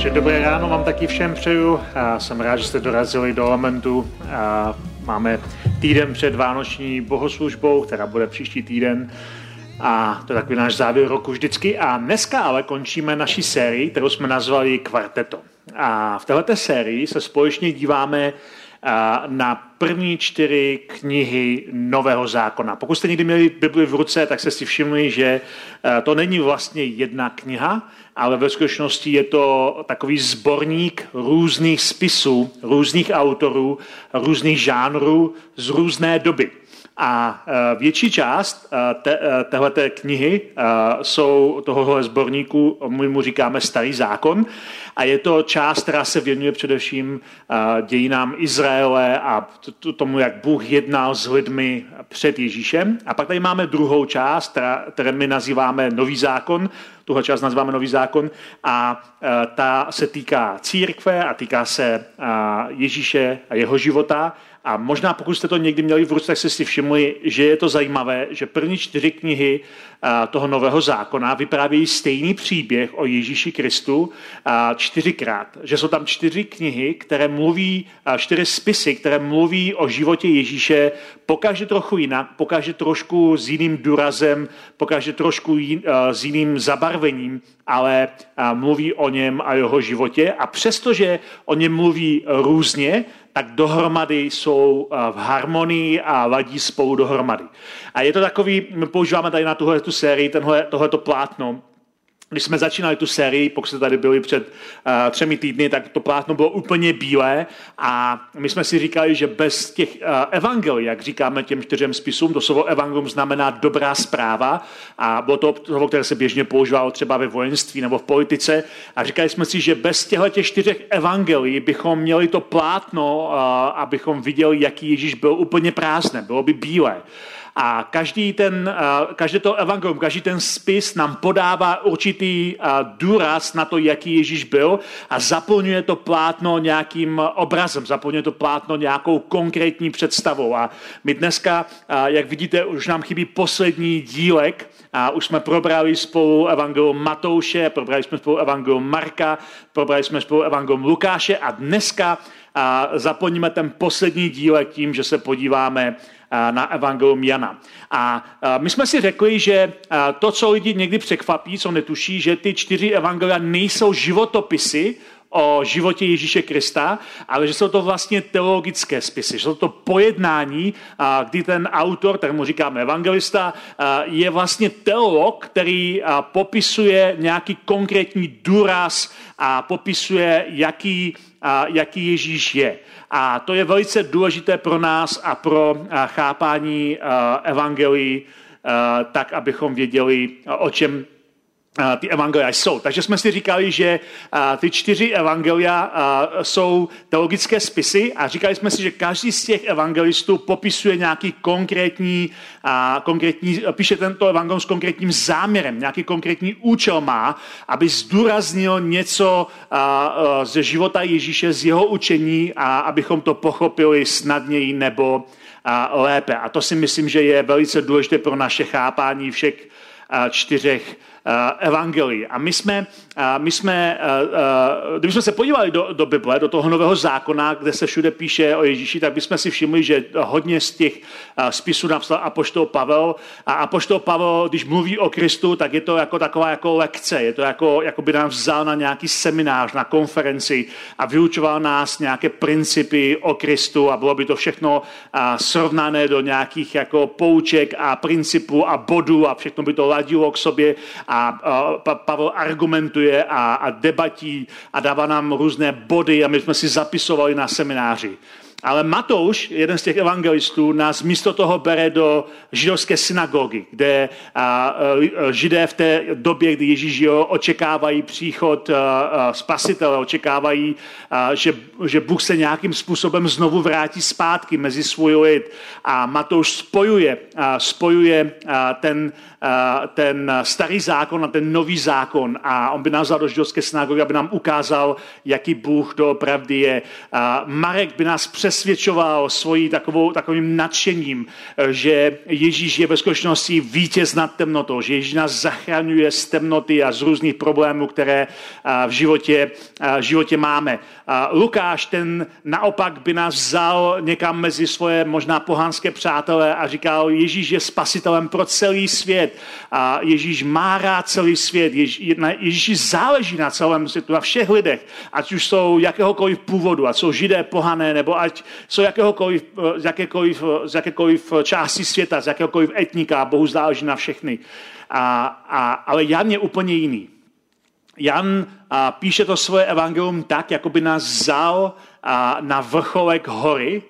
Takže dobré ráno vám taky všem přeju. A jsem rád, že jste dorazili do Elementu. A máme týden před Vánoční bohoslužbou, která bude příští týden. A to je takový náš závěr roku vždycky. A dneska ale končíme naší sérii, kterou jsme nazvali Kvarteto. A v této sérii se společně díváme na první čtyři knihy Nového zákona. Pokud jste někdy měli Bibli v ruce, tak jste si všimli, že to není vlastně jedna kniha, ale ve skutečnosti je to takový sborník různých spisů, různých autorů, různých žánrů z různé doby. A e, větší část e, e, téhleté knihy jsou tohohle sborníku, my mu říkáme Starý zákon, a je to část, která se věnuje především dějinám Izraele a tomu, jak Bůh jednal s lidmi před Ježíšem. A pak tady máme druhou část, kterou my nazýváme Nový zákon, tuhle část nazýváme Nový zákon, a ta se týká církve a týká se Ježíše a jeho života. A možná pokud jste to někdy měli v ruce, tak jste si všimli, že je to zajímavé, že první čtyři knihy toho nového zákona vyprávějí stejný příběh o Ježíši Kristu čtyřikrát. Že jsou tam čtyři knihy, které mluví, čtyři spisy, které mluví o životě Ježíše, pokaže trochu jinak, pokaže trošku s jiným důrazem, pokaže trošku jin, s jiným zabarvením, ale mluví o něm a jeho životě. A přestože o něm mluví různě, tak dohromady jsou v harmonii a ladí spolu dohromady. A je to takový, my používáme tady na tuhle tu sérii, tenhle, tohleto plátno, když jsme začínali tu sérii, pokud jste tady byli před uh, třemi týdny, tak to plátno bylo úplně bílé a my jsme si říkali, že bez těch uh, evangelií, jak říkáme těm čtyřem spisům, to slovo evangelium znamená dobrá zpráva a bylo to slovo, které se běžně používalo třeba ve vojenství nebo v politice a říkali jsme si, že bez těchto čtyřech evangelií bychom měli to plátno, uh, abychom viděli, jaký Ježíš byl úplně prázdné, bylo by bílé. A každý ten, každý to evangelium, každý ten spis nám podává určitý důraz na to, jaký Ježíš byl a zaplňuje to plátno nějakým obrazem, zaplňuje to plátno nějakou konkrétní představou. A my dneska, jak vidíte, už nám chybí poslední dílek, a už jsme probrali spolu evangelium Matouše, probrali jsme spolu evangelium Marka, probrali jsme spolu evangelium Lukáše a dneska zaplníme ten poslední dílek tím, že se podíváme na Evangelium Jana. A my jsme si řekli, že to, co lidi někdy překvapí, co netuší, že ty čtyři evangelia nejsou životopisy o životě Ježíše Krista, ale že jsou to vlastně teologické spisy, že jsou to pojednání, kdy ten autor, kterému říkáme evangelista, je vlastně teolog, který popisuje nějaký konkrétní důraz a popisuje, jaký, jaký Ježíš je. A to je velice důležité pro nás a pro chápání evangelií, tak abychom věděli, o čem ty evangelia jsou. Takže jsme si říkali, že ty čtyři evangelia jsou teologické spisy a říkali jsme si, že každý z těch evangelistů popisuje nějaký konkrétní, konkrétní píše tento evangelium s konkrétním záměrem, nějaký konkrétní účel má, aby zdůraznil něco ze života Ježíše, z jeho učení a abychom to pochopili snadněji nebo lépe. A to si myslím, že je velice důležité pro naše chápání všech čtyřech evangelii. A my jsme, eh, my jsme eh, když jsme se podívali do, do Bible, do toho nového zákona, kde se všude píše o Ježíši, tak bychom si všimli, že hodně z těch spisů napsal Apoštol Pavel. A Apoštol Pavel, když mluví o Kristu, tak je to jako taková jako lekce. Je to jako, jako by nám vzal na nějaký seminář, na konferenci a vyučoval nás nějaké principy o Kristu a bylo by to všechno srovnané do nějakých jako pouček a principů a bodů a všechno by to ladilo k sobě a Pavel argumentuje a, a debatí a dává nám různé body a my jsme si zapisovali na semináři. Ale Matouš, jeden z těch evangelistů, nás místo toho bere do židovské synagogy, kde a, židé v té době, kdy Ježíš žil, očekávají příchod spasitele, očekávají, že, že Bůh se nějakým způsobem znovu vrátí zpátky mezi svůj lid. A Matouš spojuje, spojuje ten, ten starý zákon a ten nový zákon a on by nás vzal do židovské synagogy, aby nám ukázal, jaký Bůh doopravdy je. Marek by nás přes přesvědčoval svojí takovou, takovým nadšením, eh, že Ježíš je ve skutečnosti vítěz nad temnotou, že Ježíš nás zachraňuje z temnoty a z různých problémů, které eh, v životě, eh, v životě máme. Lukáš ten naopak by nás vzal někam mezi svoje možná pohánské přátelé a říkal, Ježíš je spasitelem pro celý svět. A Ježíš má rád celý svět. Ježíš záleží na celém světu, na všech lidech, ať už jsou jakéhokoliv původu, ať jsou židé, pohané, nebo ať jsou jakéhokoliv, z, jakékoliv, z jakékoliv části světa, z jakéhokoliv etnika, Bohu záleží na všechny. A, a, ale Jan je úplně jiný. Jan a, píše to svoje evangelium tak, jako by nás vzal a, na vrcholek hory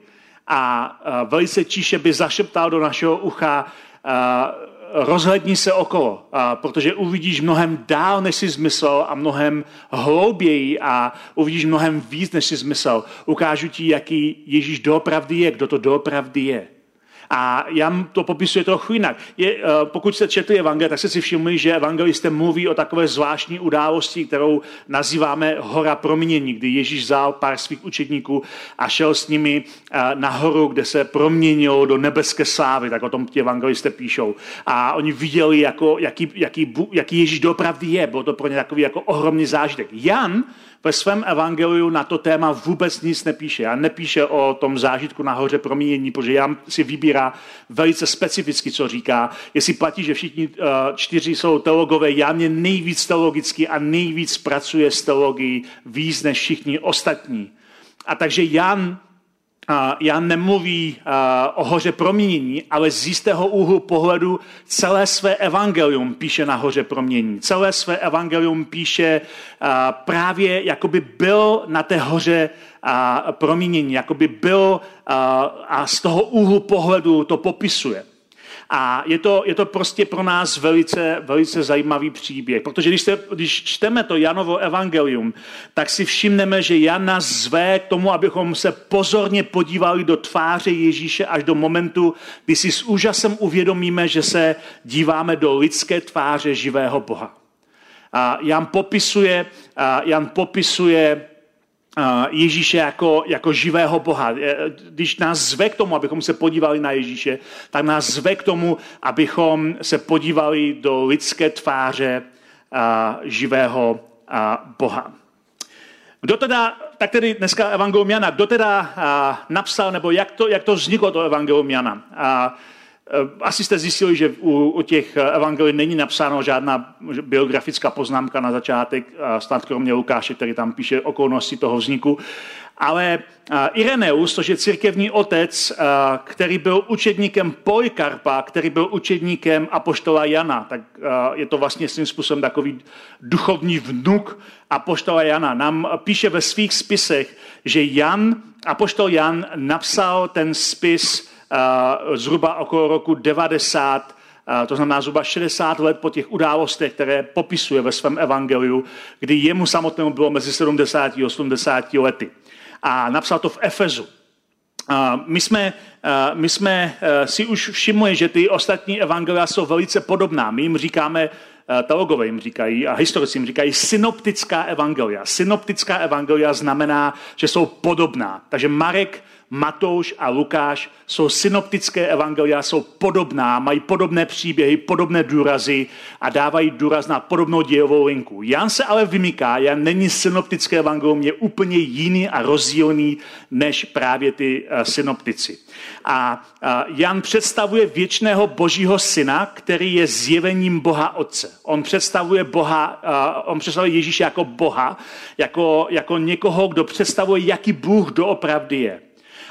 a, a velice číše by zašeptal do našeho ucha a, rozhledni se okolo, a, protože uvidíš mnohem dál, než jsi zmyslel a mnohem hlouběji a uvidíš mnohem víc, než jsi zmyslel. Ukážu ti, jaký Ježíš doopravdy je, kdo to doopravdy je. A já to popisuje trochu jinak. Je, eh, pokud jste četli evangelie, tak jste si všimli, že evangelisté mluví o takové zvláštní události, kterou nazýváme hora proměnění, kdy Ježíš vzal pár svých učedníků a šel s nimi eh, na horu, kde se proměnilo do nebeské slávy, tak o tom ti evangelisté píšou. A oni viděli, jako, jaký, jaký, jaký Ježíš dopravdy je. Bylo to pro ně takový jako ohromný zážitek. Jan ve svém evangeliu na to téma vůbec nic nepíše. Já nepíše o tom zážitku nahoře proměnění, protože já si vybírá velice specificky, co říká. Jestli platí, že všichni uh, čtyři jsou teologové, já mě nejvíc teologicky a nejvíc pracuje s teologií víc než všichni ostatní. A takže Jan já nemluví o hoře proměnění, ale z jistého úhlu pohledu celé své evangelium píše na hoře proměnění. Celé své evangelium píše právě, jako by byl na té hoře proměnění, jako by byl a z toho úhlu pohledu to popisuje. A je to, je to prostě pro nás velice, velice zajímavý příběh, protože když, se, když čteme to Janovo evangelium, tak si všimneme, že Jan nás zve k tomu, abychom se pozorně podívali do tváře Ježíše až do momentu, kdy si s úžasem uvědomíme, že se díváme do lidské tváře živého Boha. A Jan popisuje, a Jan popisuje Ježíše jako, jako živého Boha. Když nás zve k tomu, abychom se podívali na Ježíše, tak nás zve k tomu, abychom se podívali do lidské tváře živého Boha. Kdo teda, tak tedy dneska Evangelium Jana, kdo teda napsal, nebo jak to, jak to vzniklo to Evangelium Jana? Eh, asi jste zjistili, že u, u těch eh, evangelií není napsáno žádná biografická poznámka na začátek, snad kromě Lukáše, který tam píše okolnosti toho vzniku. Ale eh, Ireneus, což je církevní otec, který byl učedníkem Polikarpa, který byl učedníkem Apoštola Jana, tak je to vlastně svým způsobem takový duchovní vnuk Apoštola Jana. Nám píše ve svých spisech, že Jan, Apoštol Jan napsal ten spis zhruba okolo roku 90, to znamená zhruba 60 let po těch událostech, které popisuje ve svém evangeliu, kdy jemu samotnému bylo mezi 70 a 80 lety. A napsal to v Efezu. My jsme, my jsme si už všimli, že ty ostatní evangelia jsou velice podobná. My jim říkáme, teologové jim říkají a historici jim říkají synoptická evangelia. Synoptická evangelia znamená, že jsou podobná. Takže Marek Matouš a Lukáš jsou synoptické evangelia, jsou podobná, mají podobné příběhy, podobné důrazy a dávají důraz na podobnou dějovou linku. Jan se ale vymyká, Jan není synoptické evangelium, je úplně jiný a rozdílný než právě ty uh, synoptici. A uh, Jan představuje věčného božího syna, který je zjevením Boha Otce. On představuje Boha, uh, on představuje Ježíše jako Boha, jako, jako někoho, kdo představuje, jaký Bůh doopravdy je.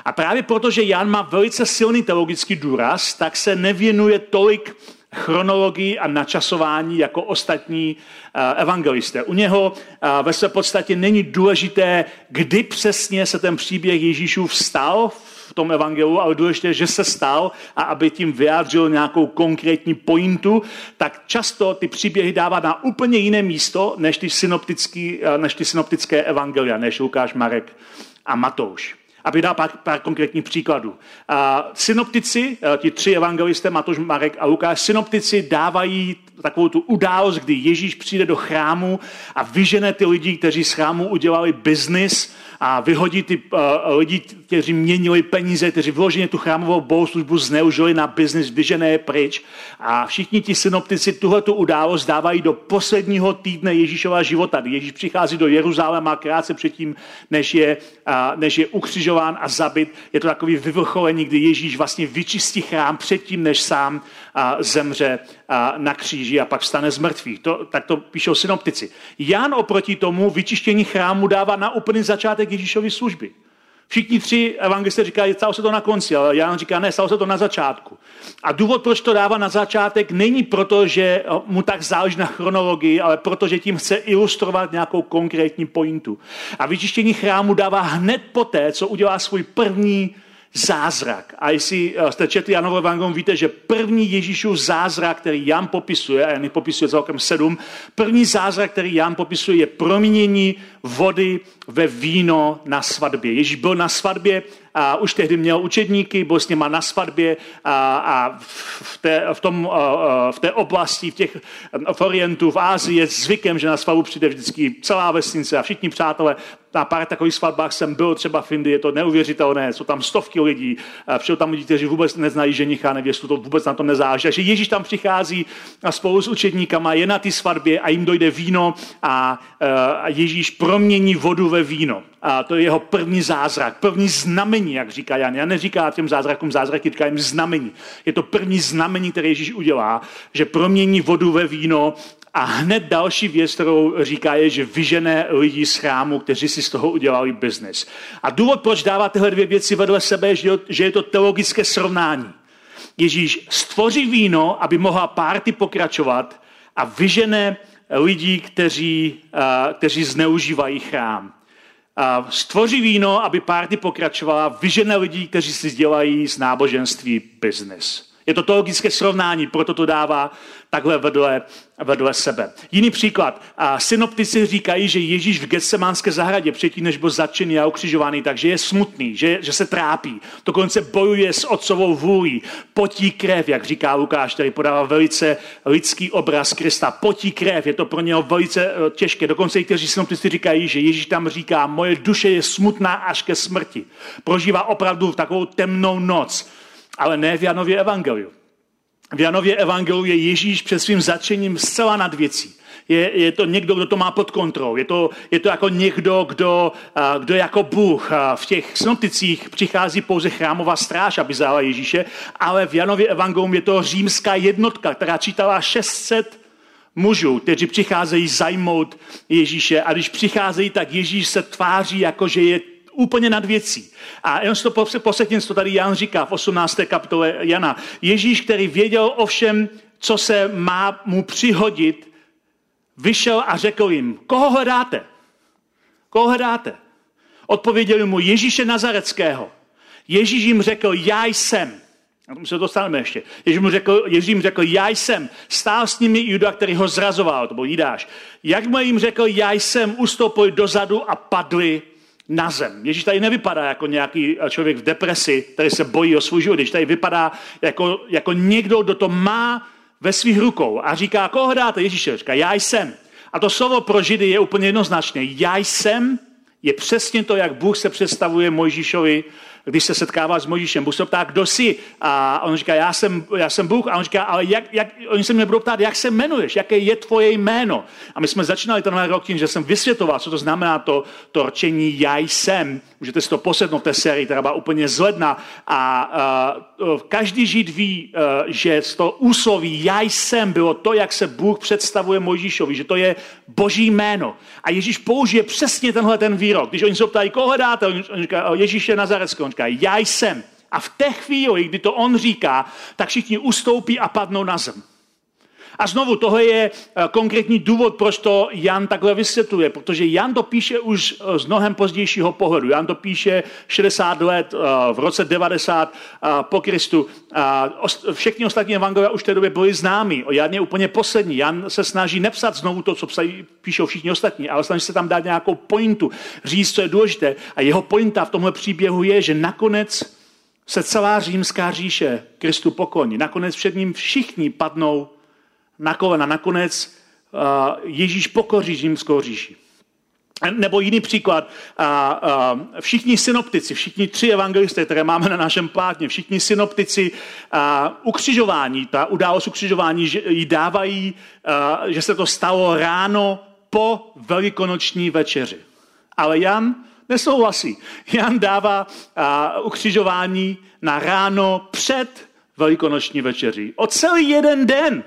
A právě proto, že Jan má velice silný teologický důraz, tak se nevěnuje tolik chronologii a načasování jako ostatní eh, evangelisté. U něho eh, ve své podstatě není důležité, kdy přesně se ten příběh Ježíšův stal v tom evangelu, ale důležité, že se stal a aby tím vyjádřil nějakou konkrétní pointu, tak často ty příběhy dává na úplně jiné místo, než ty, synoptický, eh, než ty synoptické evangelia, než Lukáš, Marek a Matouš aby dal pár, pár konkrétních příkladů. A synoptici, eh, ti tři evangelisté, Matoš, Marek a Lukáš, synoptici dávají takovou tu událost, kdy Ježíš přijde do chrámu a vyžene ty lidi, kteří z chrámu udělali biznis a vyhodí ty uh, lidi, kteří měnili peníze, kteří vyloženě tu chrámovou bohoslužbu zneužili na biznis, vyžené je pryč. A všichni ti synoptici tuhle tu událost dávají do posledního týdne Ježíšova života, kdy Ježíš přichází do Jeruzaléma krátce předtím, než je, uh, než je ukřižován a zabit. Je to takový vyvrcholení, kdy Ježíš vlastně vyčistí chrám předtím, než sám uh, zemře na kříži a pak stane z mrtvých. To, tak to píšou synoptici. Jan oproti tomu vyčištění chrámu dává na úplný začátek Ježíšovy služby. Všichni tři evangelisté říkají, stalo se to na konci, ale Jan říká, ne, stalo se to na začátku. A důvod, proč to dává na začátek, není proto, že mu tak záleží na chronologii, ale proto, že tím chce ilustrovat nějakou konkrétní pointu. A vyčištění chrámu dává hned poté, co udělá svůj první zázrak. A jestli eh, jste četli Janovo evangelium, víte, že první Ježíšův zázrak, který Jan popisuje, a Jan popisuje celkem sedm, první zázrak, který Jan popisuje, je proměnění vody ve víno na svatbě. Ježíš byl na svatbě a už tehdy měl učedníky, byl s něma na svatbě a, a v, té, v, tom, v té oblasti, v těch v Orientu, v Ázii je zvykem, že na svatbu přijde vždycky celá vesnice a všichni přátelé. Na pár takových svatbách jsem byl třeba v Indii, je to neuvěřitelné, jsou tam stovky lidí, přijdou tam lidi, kteří vůbec neznají ženicha, nevěstu, to vůbec na tom nezáleží. Takže Ježíš tam přichází a spolu s učedníkama, je na té svatbě a jim dojde víno a, a Ježíš promění vodu ve víno. A to je jeho první zázrak, první znamení, jak říká Jan. Já neříká těm zázrakům zázraky, říká jim znamení. Je to první znamení, které Ježíš udělá, že promění vodu ve víno a hned další věc, kterou říká, je, že vyžené lidi z chrámu, kteří si z toho udělali biznis. A důvod, proč dává tyhle dvě věci vedle sebe, je, že je to teologické srovnání. Ježíš stvoří víno, aby mohla párty pokračovat a vyžené lidí, kteří, kteří zneužívají chrám stvoří víno, aby párty pokračovala, vyžene lidí, kteří si dělají z náboženství business. Je to to logické srovnání, proto to dává takhle vedle, vedle sebe. Jiný příklad. Synoptici říkají, že Ježíš v Getsemánské zahradě předtím, než byl začený a ukřižovaný, takže je smutný, že, že se trápí. Dokonce bojuje s otcovou vůlí. Potí krev, jak říká Lukáš, který podává velice lidský obraz Krista. Potí krev, je to pro něho velice eh, těžké. Dokonce i kteří synoptici říkají, že Ježíš tam říká, moje duše je smutná až ke smrti. Prožívá opravdu takovou temnou noc ale ne v Janově evangeliu. V Janově evangeliu je Ježíš před svým začením zcela nad věcí. Je, je to někdo, kdo to má pod kontrolou. Je to, je to jako někdo, kdo, kdo jako Bůh. V těch synopticích přichází pouze chrámová stráž, aby zála Ježíše, ale v Janově evangelium je to římská jednotka, která čítala 600 mužů, kteří přicházejí zajmout Ježíše a když přicházejí, tak Ježíš se tváří jako, že je úplně nad věcí. A si to co tady Jan říká v 18. kapitole Jana. Ježíš, který věděl o všem, co se má mu přihodit, vyšel a řekl jim, koho hledáte? Koho hledáte? Odpověděli mu Ježíše Nazareckého. Ježíš jim řekl, já jsem. A tomu se dostaneme ještě. Ježíš mu řekl, Ježíš jim řekl, já jsem. Stál s nimi Juda, který ho zrazoval, to byl Jidáš. Jak mu jim řekl, já jsem, ustoupili dozadu a padli na zem. Ježíš tady nevypadá jako nějaký člověk v depresi, který se bojí o svůj život. Ježíš tady vypadá jako, jako někdo, kdo to má ve svých rukou a říká, koho hledáte? Ježíš říká, já jsem. A to slovo pro Židy je úplně jednoznačné. Já jsem je přesně to, jak Bůh se představuje Mojžíšovi když se setkává s Mojžíšem. Bůh se ptá, kdo jsi? A on říká, já jsem, já jsem Bůh. A on říká, ale jak, jak, oni se mě budou ptát, jak se jmenuješ, jaké je tvoje jméno. A my jsme začínali ten rok tím, že jsem vysvětoval, co to znamená to, to rčení já jsem. Můžete si to posednout v té sérii, která byla úplně zledna. A, a každý žid ví, a, že z toho úsloví já jsem bylo to, jak se Bůh představuje Mojžíšovi, že to je boží jméno. A Ježíš použije přesně tenhle ten výrok. Když oni se ptají, koho hledáte, on říká, Ježíše Nazareckého. On říká, já jsem. A v té chvíli, kdy to on říká, tak všichni ustoupí a padnou na zem. A znovu, tohle je eh, konkrétní důvod, proč to Jan takhle vysvětluje, protože Jan to píše už z mnohem pozdějšího pohledu. Jan to píše 60 let v roce 90 po Kristu. Všechny ostatní evangelia už v té době byly známy. Jan je úplně poslední. Jan se snaží nepsat znovu to, co psají, píšou všichni ostatní, ale snaží se tam dát nějakou pointu, říct, co je důležité. A jeho pointa v tomhle příběhu je, že nakonec se celá římská říše Kristu pokloní. Nakonec před ním všichni padnou na kolena. Nakonec uh, Ježíš pokoří římskou říši. Nebo jiný příklad, a, a, všichni synoptici, všichni tři evangelisté, které máme na našem plátně, všichni synoptici ukřižování, ta událost ukřižování, že ji dávají, že se to stalo ráno po velikonoční večeři. Ale Jan nesouhlasí. Jan dává ukřižování na ráno před velikonoční večeří. O celý jeden den.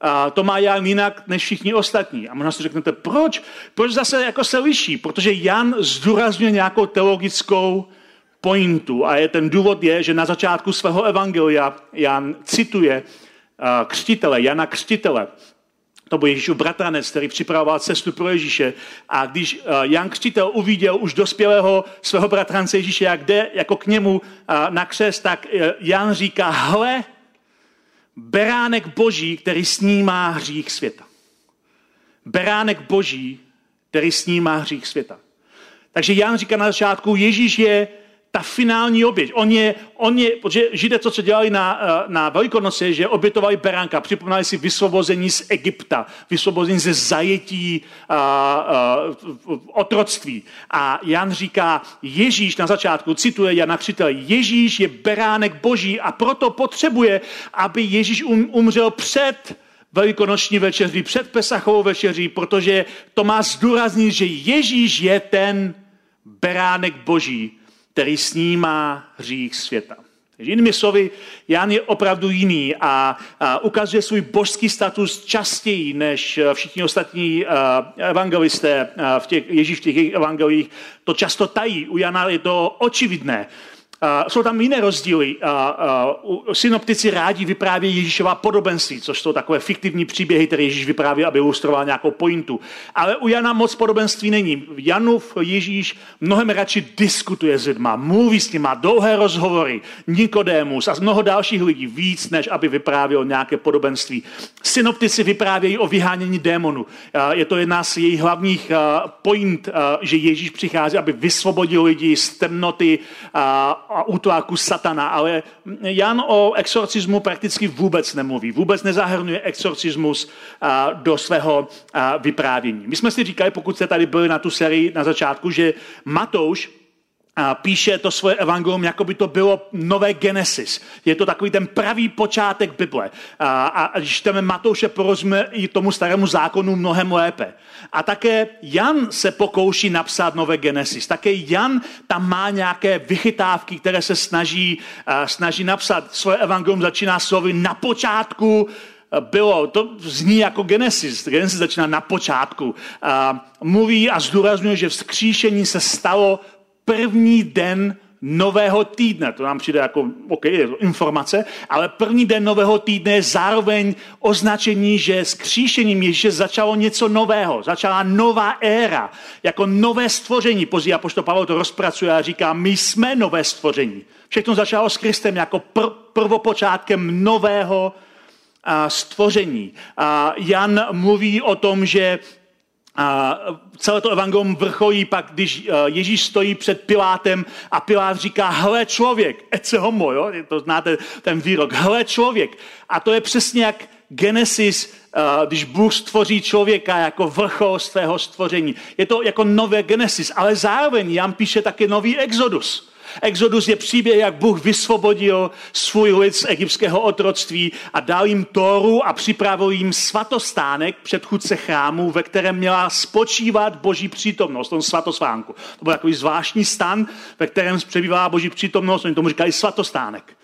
A to má Jan jinak než všichni ostatní. A možná si řeknete, proč? Proč zase jako se liší? Protože Jan zdůrazňuje nějakou teologickou pointu. A je, ten důvod je, že na začátku svého evangelia Jan cituje křtitele, Jana Křtitele, to byl Ježíšův bratranec, který připravoval cestu pro Ježíše. A když eh, Jan Křtitel uviděl už dospělého svého bratrance Ježíše, jak jde jako k němu eh, na křest, tak eh, Jan říká, hle, beránek boží, který snímá hřích světa. Beránek boží, který snímá hřích světa. Takže Jan říká na začátku, Ježíš je ta finální oběť. On je, on je, protože Židé to, co dělali na, eh, na Velikonoce, že obětovali beránka, připomínali si vysvobození z Egypta, vysvobození ze zajetí a, a, otroctví. A Jan říká, Ježíš na začátku, cituje Jana Křitel, Ježíš je beránek boží a proto potřebuje, aby Ježíš um, umřel před velikonoční večeří, před Pesachovou večeří, protože to má zdůraznit, že Ježíš je ten beránek boží, který snímá hřích světa. Takže jinými slovy, Jan je opravdu jiný a, a ukazuje svůj božský status častěji než všichni ostatní a, evangelisté a v těch, Ježíš v těch evangelích. To často tají. U Jana je to očividné. Uh, jsou tam jiné rozdíly. Synoptici rádi vyprávějí Ježíšová podobenství, což jsou takové fiktivní příběhy, které Ježíš vypráví, aby ilustroval nějakou pointu. Ale u Jana moc podobenství není. Janův Ježíš mnohem radši diskutuje s lidma, mluví s nima, dlouhé rozhovory, Nikodémus a mnoho dalších lidí víc, než aby vyprávěl nějaké podobenství. Synoptici vyprávějí o vyhánění démonu. Je to jedna z jejich hlavních point, že Ježíš přichází, aby vysvobodil lidi z temnoty a útlaku satana, ale Jan o exorcismu prakticky vůbec nemluví. Vůbec nezahrnuje exorcismus do svého vyprávění. My jsme si říkali, pokud jste tady byli na tu sérii na začátku, že Matouš a píše to svoje evangelium, jako by to bylo nové Genesis. Je to takový ten pravý počátek Bible. A, a když čteme Matouše, porozumíme i tomu starému zákonu mnohem lépe. A také Jan se pokouší napsat nové Genesis. Také Jan tam má nějaké vychytávky, které se snaží, a, snaží napsat. Svoje evangelium začíná slovy na počátku bylo, to zní jako Genesis. Genesis začíná na počátku. A mluví a zdůrazňuje, že vzkříšení se stalo první den nového týdne. To nám přijde jako, OK, je to informace, ale první den nového týdne je zároveň označení, že s kříšením Ježíše začalo něco nového. Začala nová éra, jako nové stvoření. Později Apoštol Pavel to rozpracuje a říká, my jsme nové stvoření. Všechno začalo s Kristem jako pr- prvopočátkem nového a, stvoření. A Jan mluví o tom, že a celé to evangelium vrcholí pak, když eh, Ježíš stojí před Pilátem a Pilát říká, hle člověk, ece homo, jo? to znáte ten výrok, hle člověk. A to je přesně jak Genesis, eh, když Bůh stvoří člověka jako vrchol svého stvoření. Je to jako nové Genesis, ale zároveň Jan píše také nový Exodus. Exodus je příběh, jak Bůh vysvobodil svůj lid z egyptského otroctví a dal jim Tóru a připravil jim svatostánek předchůdce chrámu, ve kterém měla spočívat boží přítomnost, on svatosvánku. To byl takový zvláštní stan, ve kterém přebývala boží přítomnost, oni tomu říkali svatostánek.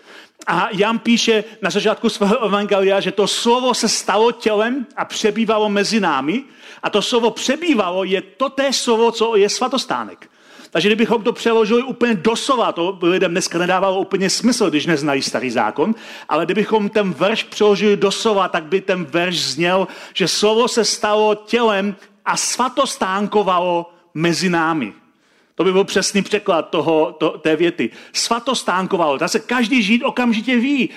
A Jan píše na začátku svého evangelia, že to slovo se stalo tělem a přebývalo mezi námi. A to slovo přebývalo je to té slovo, co je svatostánek. Takže kdybychom to přeložili úplně doslova, to by lidem dneska nedávalo úplně smysl, když neznají starý zákon, ale kdybychom ten verš přeložili doslova, tak by ten verš zněl, že slovo se stalo tělem a svatostánkovalo mezi námi. To by byl přesný překlad toho, to, té věty. Svatostánkovalo. se každý žít okamžitě ví.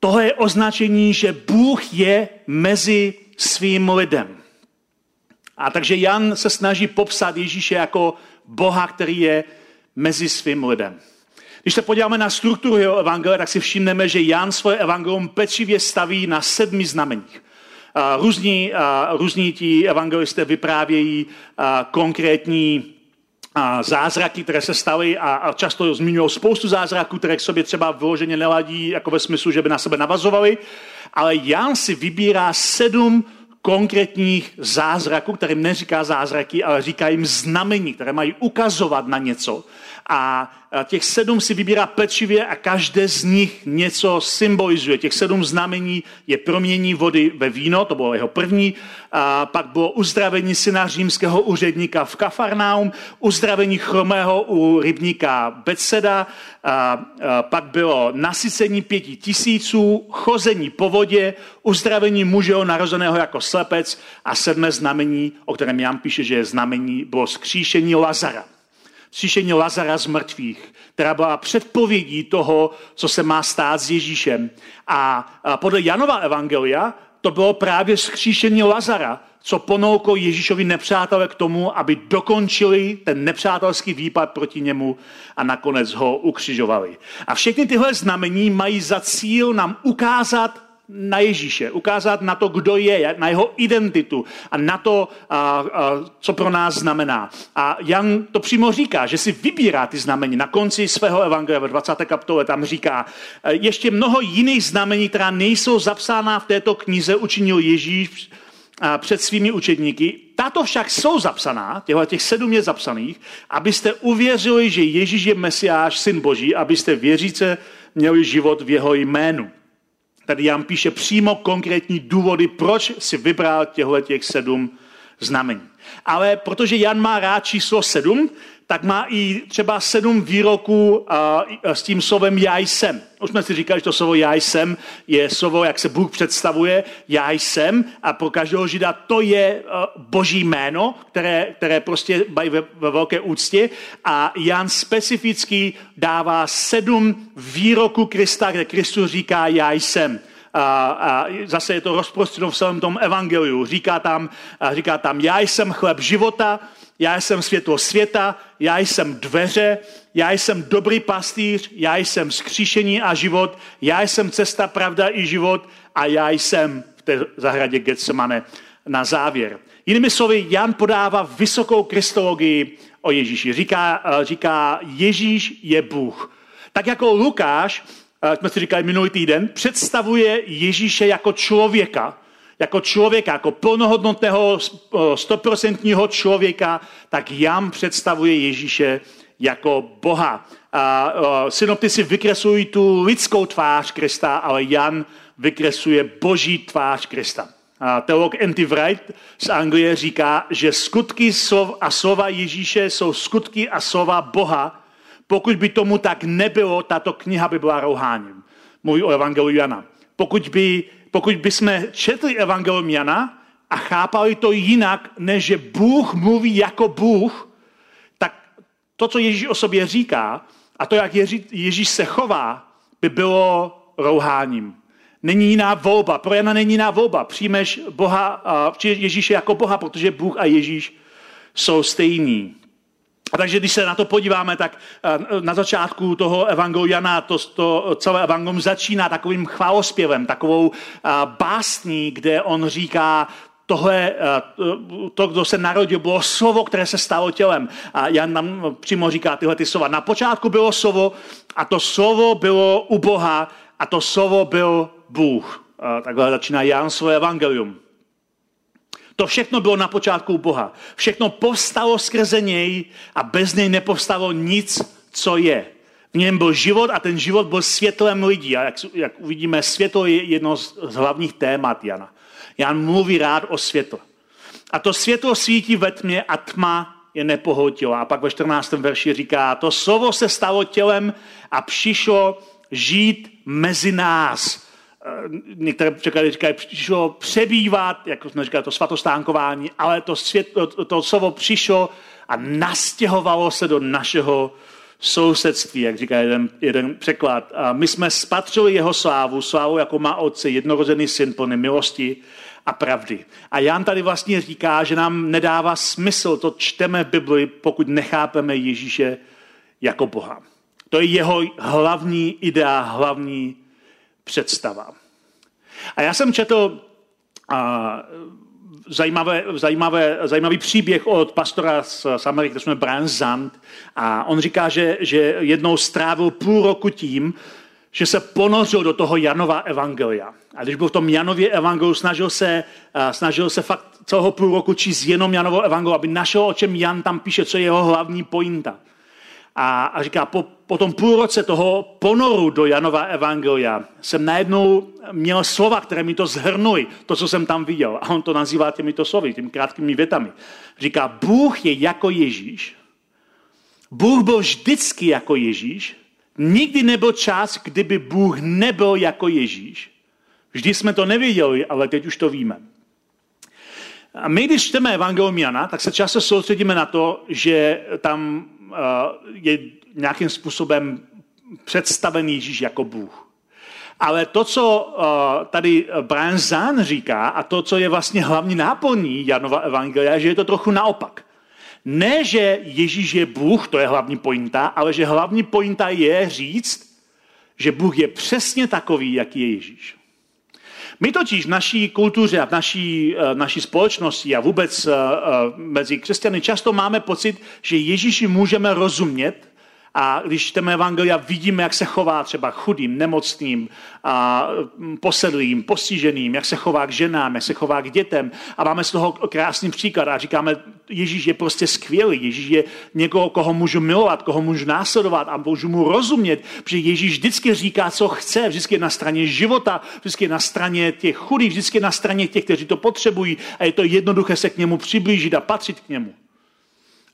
Tohle je označení, že Bůh je mezi svým lidem. A takže Jan se snaží popsat Ježíše jako Boha, který je mezi svým lidem. Když se podíváme na strukturu jeho evangelia, tak si všimneme, že Jan svoje evangelium pečlivě staví na sedmi znameních. Různí, různí ti evangelisté vyprávějí konkrétní zázraky, které se staly a, často zmiňují spoustu zázraků, které k sobě třeba vyloženě neladí, jako ve smyslu, že by na sebe navazovali. Ale Jan si vybírá sedm konkrétních zázraků, kterým neříká zázraky, ale říká jim znamení, které mají ukazovat na něco. A těch sedm si vybírá pečlivě a každé z nich něco symbolizuje. Těch sedm znamení je promění vody ve víno, to bylo jeho první, a pak bylo uzdravení syna římského úředníka v Kafarnaum, uzdravení chromého u rybníka Betseda, a, a pak bylo nasycení pěti tisíců, chození po vodě, uzdravení mužeho narozeného jako slepec a sedmé znamení, o kterém Jan píše, že je znamení, bylo skříšení Lazara vzkříšení Lazara z mrtvých, která byla předpovědí toho, co se má stát s Ježíšem. A podle Janova evangelia to bylo právě skříšení Lazara, co ponouklo Ježíšovi nepřátelé k tomu, aby dokončili ten nepřátelský výpad proti němu a nakonec ho ukřižovali. A všechny tyhle znamení mají za cíl nám ukázat na Ježíše, ukázat na to, kdo je, na jeho identitu a na to, a, a, co pro nás znamená. A Jan to přímo říká, že si vybírá ty znamení. Na konci svého evangelia ve 20. kapitole tam říká, e, ještě mnoho jiných znamení, která nejsou zapsána v této knize, učinil Ježíš před svými učedníky. Tato však jsou zapsaná, těchto těch sedm je zapsaných, abyste uvěřili, že Ježíš je Mesiáš, syn Boží, abyste věříce měli život v jeho jménu. Tady Jan píše přímo konkrétní důvody, proč si vybral těchto těch sedm znamení. Ale protože Jan má rád číslo sedm, tak má i třeba sedm výroků s tím slovem já jsem. Už jsme si říkali, že to slovo já jsem je slovo, jak se Bůh představuje, já jsem a pro každého žida to je boží jméno, které, které prostě mají ve, ve velké úctě a Jan specificky dává sedm výroků Krista, kde Kristus říká já jsem. A, a zase je to rozprostřeno v celém tom evangeliu. Říká tam, říká tam, já jsem chleb života, já jsem světlo světa, já jsem dveře, já jsem dobrý pastýř, já jsem skříšení a život, já jsem cesta, pravda i život a já jsem v té zahradě Getsemane na závěr. Jinými slovy, Jan podává vysokou kristologii o Ježíši. Říká, říká Ježíš je Bůh. Tak jako Lukáš, jsme si říkali minulý týden, představuje Ježíše jako člověka, jako člověka, jako plnohodnotného, stoprocentního člověka, tak Jan představuje Ježíše jako Boha. A synoptici vykreslují tu lidskou tvář Krista, ale Jan vykresluje boží tvář Krista. A teolog Andy Wright z Anglie říká, že skutky a slova Ježíše jsou skutky a slova Boha. Pokud by tomu tak nebylo, tato kniha by byla rouháním. Mluví o Evangeliu Jana. Pokud by pokud bychom četli Evangelium Jana a chápali to jinak, než že Bůh mluví jako Bůh, tak to, co Ježíš o sobě říká a to, jak Ježíš se chová, by bylo rouháním. Není jiná volba. Pro Jana není jiná volba. Přijmeš Boha, Ježíše jako Boha, protože Bůh a Ježíš jsou stejní. A takže když se na to podíváme, tak eh, na začátku toho evangeliu Jana to, to celé evangelium začíná takovým chválospěvem, takovou eh, básní, kde on říká, tohle, eh, to, kdo se narodil, bylo slovo, které se stalo tělem. A Jan nám přímo říká tyhle ty slova. Na počátku bylo slovo a to slovo bylo u Boha a to slovo byl Bůh. Takhle začíná Jan svoje evangelium. To všechno bylo na počátku Boha. Všechno povstalo skrze něj a bez něj nepovstalo nic, co je. V něm byl život a ten život byl světlem lidí. A jak, jak uvidíme, světlo je jedno z, hlavních témat Jana. Jan mluví rád o světle. A to světlo svítí ve tmě a tma je nepohltilo. A pak ve 14. verši říká, to slovo se stalo tělem a přišlo žít mezi nás. Eh, některé překlady říkají, přišlo přebývat, jako jsme říkali, to svatostánkování, ale to, svět, to, to slovo přišlo a nastěhovalo se do našeho sousedství, jak říká jeden, jeden překlad. A my jsme spatřili jeho slávu, slávu jako má otce, jednorozený syn plný milosti a pravdy. A Jan tady vlastně říká, že nám nedává smysl, to čteme v Bibli, pokud nechápeme Ježíše jako Boha. To je jeho hlavní idea, hlavní představa. A já jsem četl a, zajímavé, zajímavé, zajímavý příběh od pastora z, z Ameriky, to jsme Brian Zand, a on říká, že, že jednou strávil půl roku tím, že se ponořil do toho Janova evangelia. A když byl v tom Janově evangeliu, snažil se, uh, snažil se fakt celého půl roku číst jenom Janovo evangelium, aby našel, o čem Jan tam píše, co je jeho hlavní pointa. A, a říká, po, po tom půl roce toho ponoru do Janova evangelia jsem najednou měl slova, které mi to zhrnuly, to, co jsem tam viděl. A on to nazývá těmito slovy, těmi krátkými větami. Říká, Bůh je jako Ježíš. Bůh byl vždycky jako Ježíš. Nikdy nebyl čas, kdyby Bůh nebyl jako Ježíš. Vždy jsme to nevěděli, ale teď už to víme. A my, když čteme Evangelium Jana, tak se často soustředíme na to, že tam je nějakým způsobem představen Ježíš jako Bůh. Ale to, co tady Brian Zahn říká a to, co je vlastně hlavní náplní Janova evangelia, že je to trochu naopak. Ne, že Ježíš je Bůh, to je hlavní pointa, ale že hlavní pointa je říct, že Bůh je přesně takový, jaký je Ježíš. My totiž v naší kultuře a v naší, eh, naší společnosti a vůbec eh, eh, mezi křesťany často máme pocit, že Ježíši můžeme rozumět, a když čteme Evangelia, vidíme, jak se chová třeba chudým, nemocným, a mm, posedlým, postiženým, jak se chová k ženám, jak se chová k dětem. A máme z toho krásný příklad a říkáme, Ježíš je prostě skvělý. Ježíš je někoho, koho můžu milovat, koho můžu následovat a můžu mu rozumět, protože Ježíš vždycky říká, co chce, vždycky je na straně života, vždycky je na straně těch chudých, vždycky je na straně těch, kteří to potřebují a je to jednoduché se k němu přiblížit a patřit k němu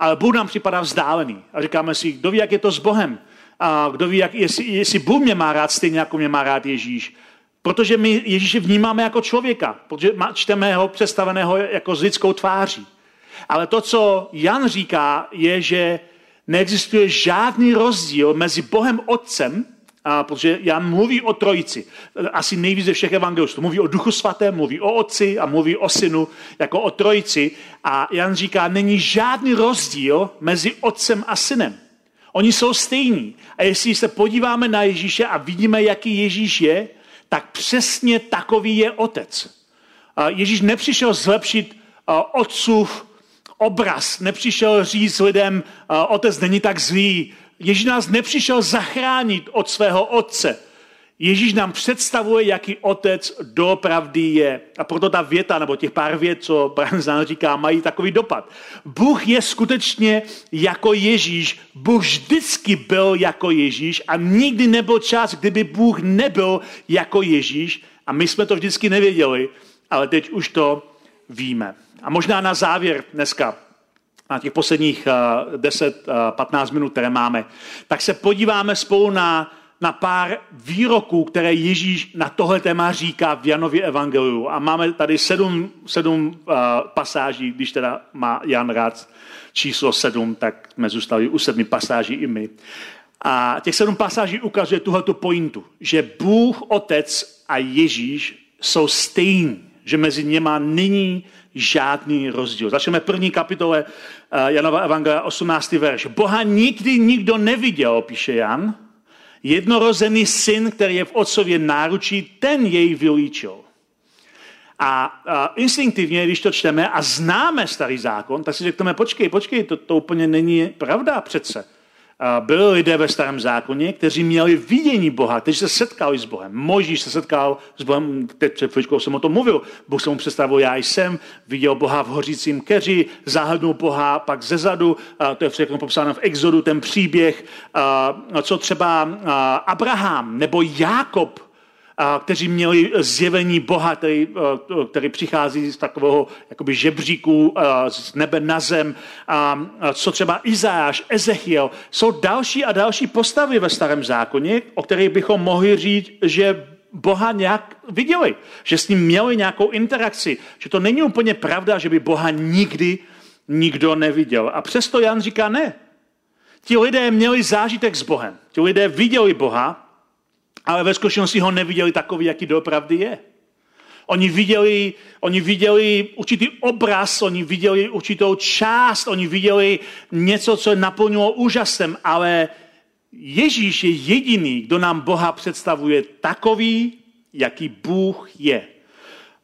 ale Bůh nám připadá vzdálený. A říkáme si, kdo ví, jak je to s Bohem. A kdo ví, jak, jestli, jestli Bůh mě má rád stejně, jako mě má rád Ježíš. Protože my Ježíše vnímáme jako člověka, protože čteme ho představeného jako s lidskou tváří. Ale to, co Jan říká, je, že neexistuje žádný rozdíl mezi Bohem Otcem a protože Jan mluví o trojici, asi nejvíc ze všech evangelistů. Mluví o duchu svatém, mluví o otci a mluví o synu jako o trojici. A Jan říká, není žádný rozdíl mezi otcem a synem. Oni jsou stejní. A jestli se podíváme na Ježíše a vidíme, jaký Ježíš je, tak přesně takový je otec. Ježíš nepřišel zlepšit otcův obraz, nepřišel říct lidem, otec není tak zlý, Ježíš nás nepřišel zachránit od svého otce. Ježíš nám představuje, jaký otec doopravdy je. A proto ta věta, nebo těch pár vět, co Branzan říká, mají takový dopad. Bůh je skutečně jako Ježíš. Bůh vždycky byl jako Ježíš a nikdy nebyl čas, kdyby Bůh nebyl jako Ježíš. A my jsme to vždycky nevěděli, ale teď už to víme. A možná na závěr dneska na těch posledních 10-15 eh, minut, které máme, tak se podíváme spolu na, na pár výroků, které Ježíš na tohle téma říká v Janově evangeliu. A máme tady sedm, sedm uh, pasáží, když teda má Jan rád číslo sedm, tak jsme zůstali u sedmi pasáží i my. A těch sedm pasáží ukazuje tuhletu pointu, že Bůh, Otec a Ježíš jsou stejní, že mezi něma není žádný rozdíl. Začneme první kapitole eh, Janova Evangelia, 18. verš. Boha nikdy nikdo neviděl, píše Jan. Jednorozený syn, který je v otcově náručí, ten jej vylíčil. A, a instinktivně, když to čteme a známe starý zákon, tak si řekneme, počkej, počkej, to, to úplně není pravda přece byli lidé ve starém zákoně, kteří měli vidění Boha, kteří se setkali s Bohem. Možíš se setkal s Bohem, teď před chvíličkou jsem o tom mluvil. Bůh se mu představil, já jsem, viděl Boha v hořícím keři, zahlednul Boha pak ze zadu, to je všechno popsáno v Exodu, ten příběh, co třeba Abraham nebo Jákob kteří měli zjevení Boha, který, který přichází z takového jakoby žebříku z nebe na zem, co třeba Izáš, Ezechiel. Jsou další a další postavy ve starém zákoně, o kterých bychom mohli říct, že Boha nějak viděli, že s ním měli nějakou interakci, že to není úplně pravda, že by Boha nikdy nikdo neviděl. A přesto Jan říká ne. Ti lidé měli zážitek s Bohem. Ti lidé viděli Boha, ale ve skutečnosti ho neviděli takový, jaký doopravdy je. Oni viděli, oni viděli určitý obraz, oni viděli určitou část, oni viděli něco, co naplnilo úžasem, ale Ježíš je jediný, kdo nám Boha představuje takový, jaký Bůh je.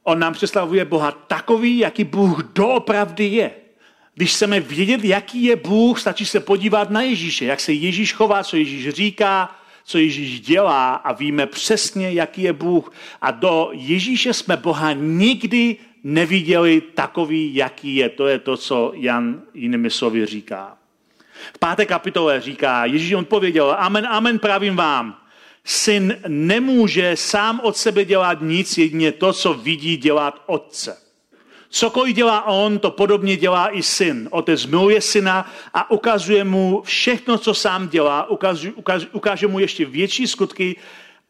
On nám představuje Boha takový, jaký Bůh doopravdy je. Když chceme vědět, jaký je Bůh, stačí se podívat na Ježíše, jak se Ježíš chová, co Ježíš říká, co Ježíš dělá a víme přesně, jaký je Bůh. A do Ježíše jsme Boha nikdy neviděli takový, jaký je. To je to, co Jan jinými slovy říká. V páté kapitole říká, Ježíš odpověděl, amen, amen, pravím vám. Syn nemůže sám od sebe dělat nic, jedině to, co vidí dělat otce. Cokoliv dělá on, to podobně dělá i syn. Otec miluje syna a ukazuje mu všechno, co sám dělá, ukáže, ukáže, ukáže mu ještě větší skutky,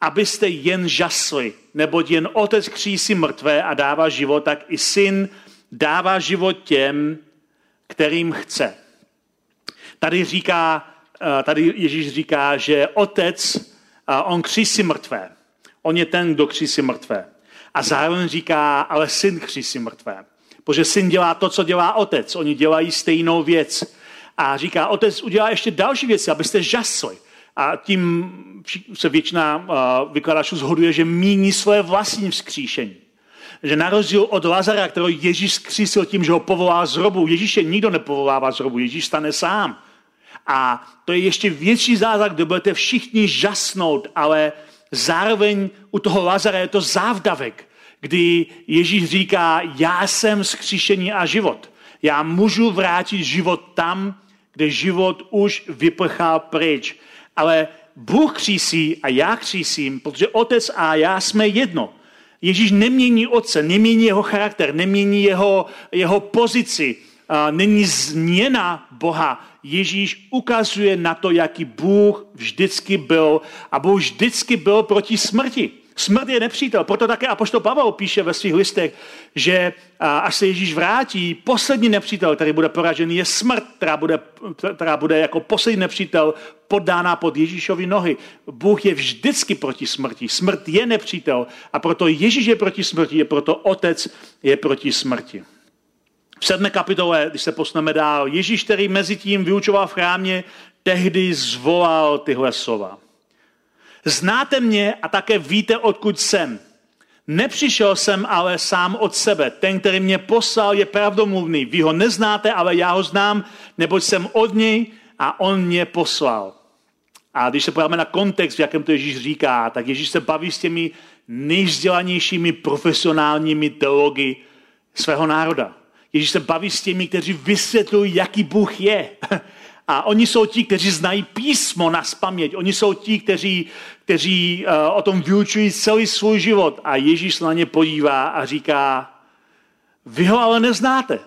abyste jen žasli. Neboť jen otec křísí mrtvé a dává život, tak i syn dává život těm, kterým chce. Tady říká, eh, tady Ježíš říká, že otec, on křísí mrtvé. On je ten, kdo křísí mrtvé. A zároveň říká, ale syn křísí mrtvé. Protože syn dělá to, co dělá otec. Oni dělají stejnou věc. A říká, otec udělá ještě další věci, abyste žasli. A tím se většina vykladačů zhoduje, že míní své vlastní vzkříšení. Že na rozdíl od Lazara, kterého Ježíš zkřísil tím, že ho povolá z hrobu, Ježíše nikdo nepovolává z hrobu, Ježíš stane sám. A to je ještě větší zázrak, kde budete všichni žasnout, ale zároveň u toho Lazara je to závdavek, kdy Ježíš říká, já jsem skříšení a život. Já můžu vrátit život tam, kde život už vyprchal pryč. Ale Bůh křísí a já křísím, protože otec a já jsme jedno. Ježíš nemění otce, nemění jeho charakter, nemění jeho, jeho pozici, není změna Boha. Ježíš ukazuje na to, jaký Bůh vždycky byl a Bůh vždycky byl proti smrti. Smrt je nepřítel. Proto také Apoštol Pavel píše ve svých listech, že až se Ježíš vrátí, poslední nepřítel, který bude poražený, je smrt, která bude, která bude jako poslední nepřítel poddána pod Ježíšovi nohy. Bůh je vždycky proti smrti. Smrt je nepřítel a proto Ježíš je proti smrti, je proto Otec je proti smrti. V sedmé kapitole, když se posuneme dál, Ježíš, který mezi tím vyučoval v chrámě, tehdy zvolal tyhle slova. Znáte mě a také víte, odkud jsem. Nepřišel jsem ale sám od sebe. Ten, který mě poslal, je pravdomluvný. Vy ho neznáte, ale já ho znám, neboť jsem od něj a on mě poslal. A když se podíváme na kontext, v jakém to Ježíš říká, tak Ježíš se baví s těmi nejvzdělanějšími profesionálními teology svého národa. Ježíš se baví s těmi, kteří vysvětlují, jaký Bůh je. A oni jsou ti, kteří znají písmo na spaměť. Oni jsou ti, kteří, kteří uh, o tom vyučují celý svůj život. A Ježíš na ně podívá a říká, vy ho ale neznáte.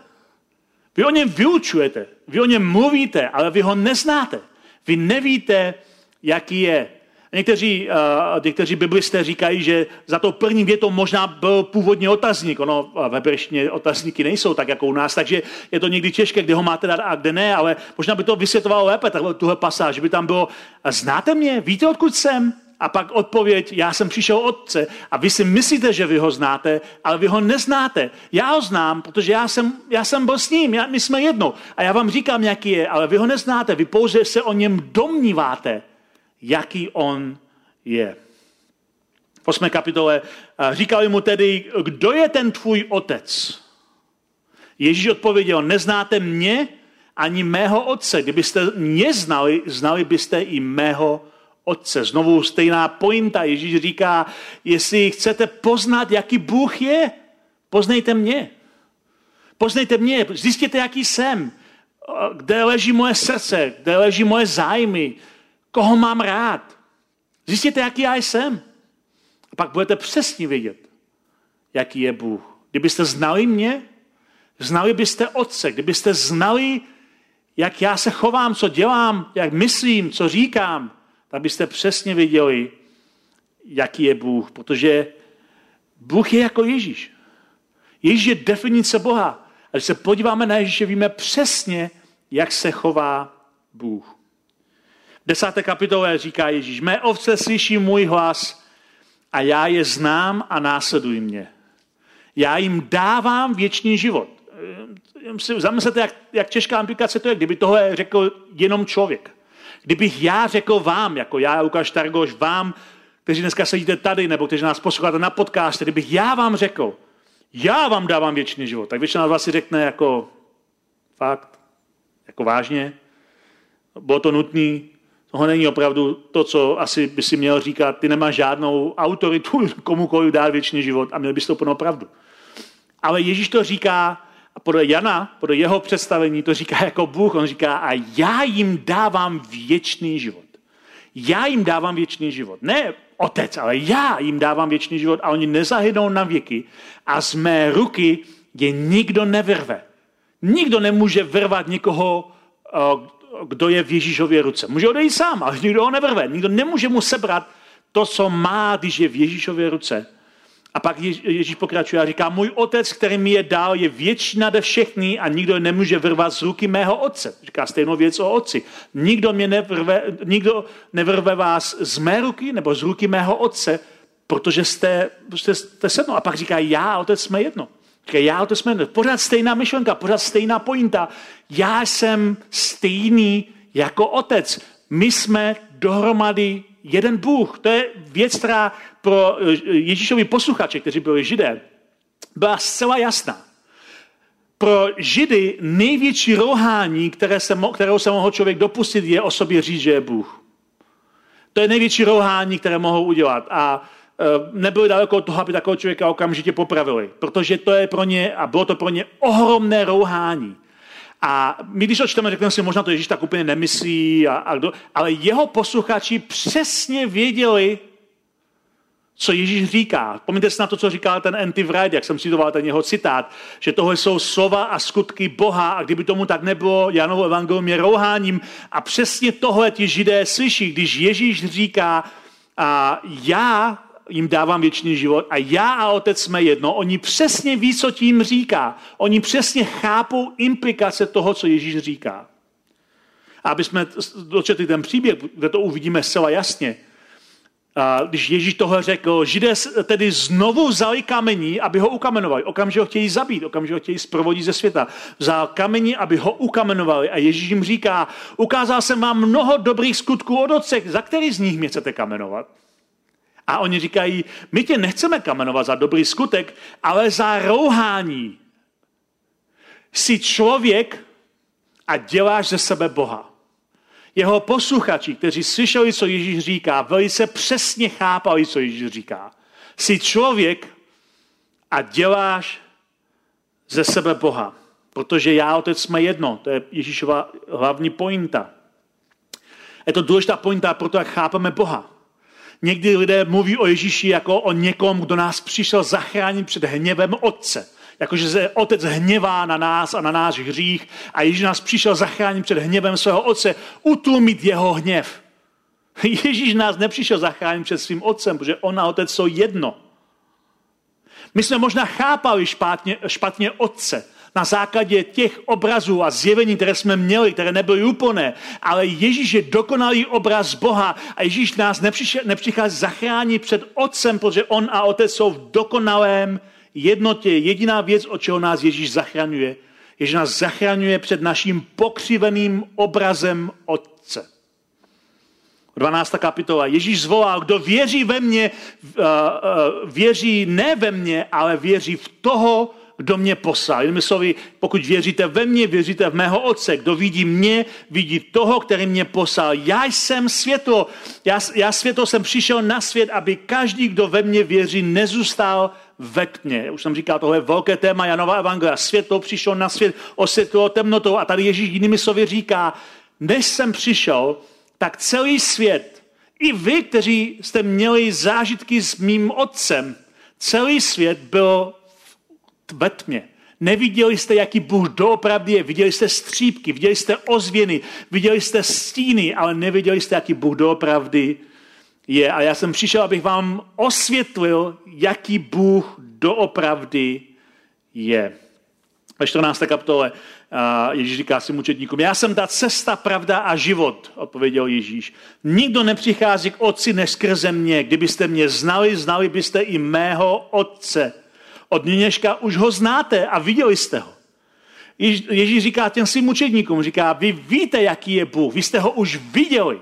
Vy o něm vyučujete, vy o něm mluvíte, ale vy ho neznáte. Vy nevíte, jaký je. Někteří, uh, někteří biblisté říkají, že za to první větou možná byl původně otazník. Ono v hebrejštině otazníky nejsou tak jako u nás, takže je to někdy těžké, kde ho máte dát a kde ne, ale možná by to vysvětlovalo lépe, takhle tuhle pasáž, by tam bylo, znáte mě, víte, odkud jsem? A pak odpověď, já jsem přišel otce a vy si myslíte, že vy ho znáte, ale vy ho neznáte. Já ho znám, protože já jsem, já jsem byl s ním, já, my jsme jedno. A já vám říkám, jaký je, ale vy ho neznáte, vy pouze se o něm domníváte jaký on je. V 8. kapitole říkali mu tedy, kdo je ten tvůj otec? Ježíš odpověděl, neznáte mě ani mého otce. Kdybyste mě znali, znali byste i mého otce. Znovu stejná pointa. Ježíš říká, jestli chcete poznat, jaký Bůh je, poznejte mě. Poznejte mě, zjistěte, jaký jsem, kde leží moje srdce, kde leží moje zájmy, koho mám rád. Zjistěte, jaký já jsem. A pak budete přesně vědět, jaký je Bůh. Kdybyste znali mě, znali byste Otce. Kdybyste znali, jak já se chovám, co dělám, jak myslím, co říkám, tak byste přesně věděli, jaký je Bůh. Protože Bůh je jako Ježíš. Ježíš je definice Boha. A když se podíváme na Ježíše, víme přesně, jak se chová Bůh. V desáté kapitole říká Ježíš, mé ovce slyší můj hlas a já je znám a následují mě. Já jim dávám věčný život. Zamyslete, jak, jak těžká implikace to je, kdyby tohle řekl jenom člověk. Kdybych já řekl vám, jako já, Lukáš Targoš, vám, kteří dneska sedíte tady, nebo kteří nás posloucháte na podcastu, kdybych já vám řekl, já vám dávám věčný život, tak většina z vás si řekne jako fakt, jako vážně, bylo to nutný, tohle není opravdu to, co asi by si měl říkat, ty nemáš žádnou autoritu komukoliv dát věčný život a měl bys to plnou pravdu. Ale Ježíš to říká, a podle Jana, podle jeho představení, to říká jako Bůh, on říká, a já jim dávám věčný život. Já jim dávám věčný život. Ne otec, ale já jim dávám věčný život a oni nezahynou na věky a z mé ruky je nikdo nevrve. Nikdo nemůže vrvat někoho, eh, kdo je v Ježíšově ruce. Může odejít sám, ale nikdo ho nevrve. Nikdo nemůže mu sebrat to, co má, když je v Ježíšově ruce. A pak Ježíš pokračuje a říká, můj otec, který mi je dal, je větší nade všechny a nikdo nemůže vrvat z ruky mého otce. Říká stejnou věc o otci. Nikdo, mě nevrve, nikdo nevrve vás z mé ruky nebo z ruky mého otce, protože jste, jste, jste se mnou. A pak říká, já otec jsme jedno. Říká, já otec jsme. Pořád stejná myšlenka, pořád stejná pointa. Já jsem stejný jako otec. My jsme dohromady jeden Bůh. To je věc, která pro eh, Ježíšovi posluchače, kteří byli židé, byla zcela jasná. Pro židy největší rohání, které se, kterého se mohl člověk dopustit, je o sobě říct, že je Bůh. To je největší rohání, které mohou udělat. A nebyli daleko od toho, aby takového člověka okamžitě popravili. Protože to je pro ně, a bylo to pro ně ohromné rouhání. A my, když to čteme, řekneme si, možná to Ježíš tak úplně nemyslí, a, a kdo, ale jeho posluchači přesně věděli, co Ježíš říká. Vzpomněte si na to, co říkal ten Andy Wright, jak jsem citoval ten jeho citát, že tohle jsou slova a skutky Boha a kdyby tomu tak nebylo, Janovo evangelium je rouháním a přesně tohle ti židé slyší, když Ježíš říká, a já jim dávám věčný život a já a otec jsme jedno. Oni přesně ví, co tím říká. Oni přesně chápou implikace toho, co Ježíš říká. A aby jsme dočetli ten příběh, kde to uvidíme zcela jasně, a když Ježíš tohle řekl, židé tedy znovu vzali kamení, aby ho ukamenovali. Okamžitě ho chtějí zabít, okamžitě ho chtějí zprovodit ze světa. Vzal kamení, aby ho ukamenovali. A Ježíš jim říká, ukázal jsem vám mnoho dobrých skutků od otce, za který z nich mě chcete kamenovat? A oni říkají, my tě nechceme kamenovat za dobrý skutek, ale za rouhání. Jsi člověk a děláš ze sebe Boha. Jeho posluchači, kteří slyšeli, co Ježíš říká, velice přesně chápali, co Ježíš říká. Jsi člověk a děláš ze sebe Boha. Protože já, otec, jsme jedno. To je Ježíšova hlavní pointa. Je to důležitá pointa proto, jak chápeme Boha. Někdy lidé mluví o Ježíši jako o někom, kdo nás přišel zachránit před hněvem Otce. Jakože se Otec hněvá na nás a na náš hřích a Ježíš nás přišel zachránit před hněvem svého Otce, utlumit jeho hněv. Ježíš nás nepřišel zachránit před svým Otcem, protože on a Otec jsou jedno. My jsme možná chápali špatně, špatně Otce, na základě těch obrazů a zjevení, které jsme měli, které nebyly úplné, ale Ježíš je dokonalý obraz Boha a Ježíš nás nepřichází zachránit před Otcem, protože On a Otec jsou v dokonalém jednotě. Jediná věc, o čeho nás Ježíš zachraňuje, je, že nás zachraňuje před naším pokřiveným obrazem Otce. 12. kapitola. Ježíš zvolal, kdo věří ve mně, věří ne ve mně, ale věří v toho, kdo mě poslal. Jinými slovy, pokud věříte ve mně, věříte v mého otce. Kdo vidí mě, vidí toho, který mě poslal. Já jsem světlo. Já, já světlo jsem přišel na svět, aby každý, kdo ve mně věří, nezůstal ve tmě. Už jsem říkal, tohle je velké téma Janova Evangelia. Světlo přišel na svět, osvětlilo temnotou. A tady Ježíš jinými slovy říká, než jsem přišel, tak celý svět I vy, kteří jste měli zážitky s mým otcem, celý svět byl ve tmě. Neviděli jste, jaký Bůh doopravdy je. Viděli jste střípky, viděli jste ozvěny, viděli jste stíny, ale neviděli jste, jaký Bůh doopravdy je. A já jsem přišel, abych vám osvětlil, jaký Bůh doopravdy je. Ve 14. kapitole Ježíš říká svým učedníkům, já jsem ta cesta, pravda a život, odpověděl Ježíš. Nikdo nepřichází k otci než skrze mě. Kdybyste mě znali, znali byste i mého otce. Od nyněžka už ho znáte a viděli jste ho. Ježíš říká těm svým učedníkům, říká, vy víte, jaký je Bůh, vy jste ho už viděli.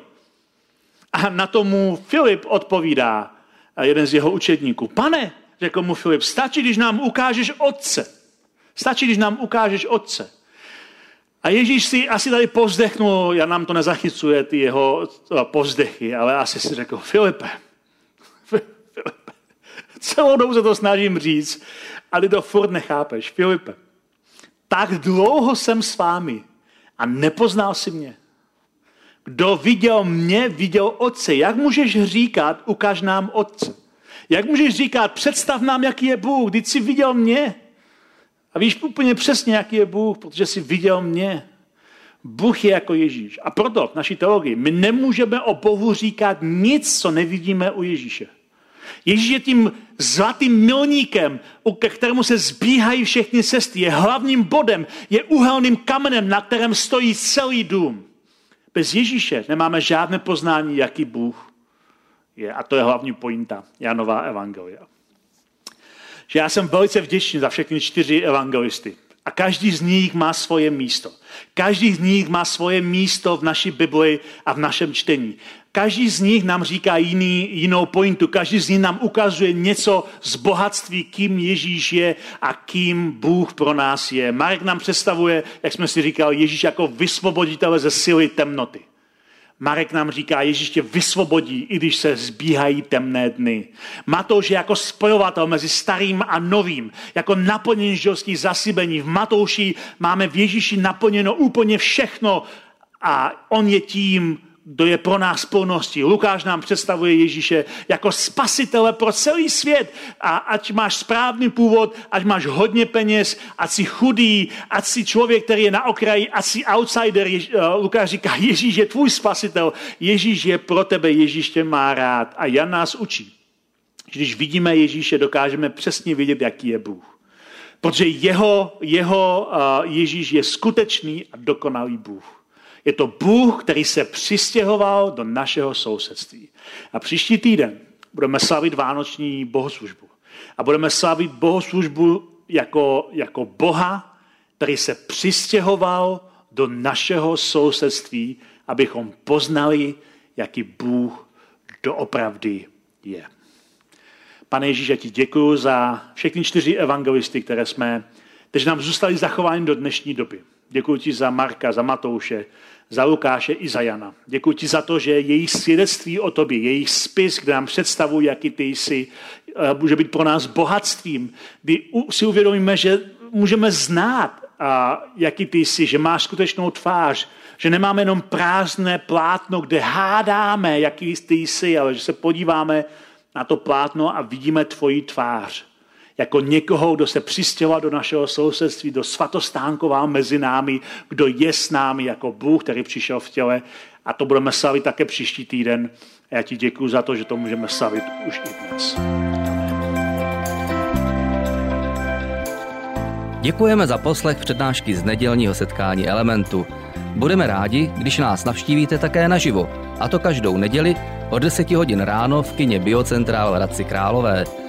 A na tomu Filip odpovídá, jeden z jeho učedníků, pane, řekl mu Filip, stačí, když nám ukážeš otce. Stačí, když nám ukážeš otce. A Ježíš si asi tady pozdechnul, já nám to nezachycuje, ty jeho pozdechy, ale asi si řekl, Filipe, celou dobu se to snažím říct, ale to furt nechápeš. Filipe, tak dlouho jsem s vámi a nepoznal si mě. Kdo viděl mě, viděl otce. Jak můžeš říkat, ukaž nám otce? Jak můžeš říkat, představ nám, jaký je Bůh, když jsi viděl mě? A víš úplně přesně, jaký je Bůh, protože jsi viděl mě. Bůh je jako Ježíš. A proto v naší teologii my nemůžeme o Bohu říkat nic, co nevidíme u Ježíše. Ježíš je tím zlatým milníkem, ke kterému se zbíhají všechny cesty. Je hlavním bodem, je uhelným kamenem, na kterém stojí celý dům. Bez Ježíše nemáme žádné poznání, jaký Bůh je. A to je hlavní pointa Janova evangelia že já jsem velice vděčný za všechny čtyři evangelisty. A každý z nich má svoje místo. Každý z nich má svoje místo v naší Bibli a v našem čtení. Každý z nich nám říká jiný, jinou pointu. Každý z nich nám ukazuje něco z bohatství, kým Ježíš je a kým Bůh pro nás je. Marek nám představuje, jak jsme si říkali, Ježíš jako vysvoboditele ze síly temnoty. Marek nám říká, Ježíš tě vysvobodí, i když se zbíhají temné dny. Matouš je jako spojovatel mezi starým a novým, jako naplnění žilských zasíbení. V Matouši máme v Ježíši naplněno úplně všechno a on je tím, kdo je pro nás plností. Lukáš nám představuje Ježíše jako spasitele pro celý svět. A ať máš správný původ, ať máš hodně peněz, ať jsi chudý, ať jsi člověk, který je na okraji, ať jsi outsider. Jež, uh, Lukáš říká, Ježíš je tvůj spasitel, Ježíš je pro tebe, Ježíš tě má rád. A Jan nás učí. Když vidíme Ježíše, dokážeme přesně vidět, jaký je Bůh. Protože jeho, jeho uh, Ježíš je skutečný a dokonalý Bůh. Je to Bůh, který se přistěhoval do našeho sousedství. A příští týden budeme slavit vánoční bohoslužbu. A budeme slavit bohoslužbu jako, jako Boha, který se přistěhoval do našeho sousedství, abychom poznali, jaký Bůh doopravdy je. Pane Ježíš, já ti děkuji za všechny čtyři evangelisty, které jsme, kteří nám zůstali zachováni do dnešní doby. Děkuji ti za Marka, za Matouše, za Lukáše i za Jana. Děkuji ti za to, že jejich svědectví o tobě, jejich spis, kde nám představují, jaký ty jsi, eh, může být pro nás bohatstvím, kdy si uvědomíme, že můžeme znát, jaký ty jsi, že máš skutečnou tvář, že nemáme jenom prázdné plátno, kde hádáme, jaký ty jsi, ale že se podíváme na to plátno a vidíme tvoji tvář jako někoho, kdo se přistěhoval do našeho sousedství, do svatostánková mezi námi, kdo je s námi jako Bůh, který přišel v těle. A to budeme slavit také příští týden. A já ti děkuji za to, že to můžeme slavit už i dnes. Děkujeme za poslech přednášky z nedělního setkání Elementu. Budeme rádi, když nás navštívíte také naživo, a to každou neděli od 10 hodin ráno v kině Biocentrál Hradci Králové.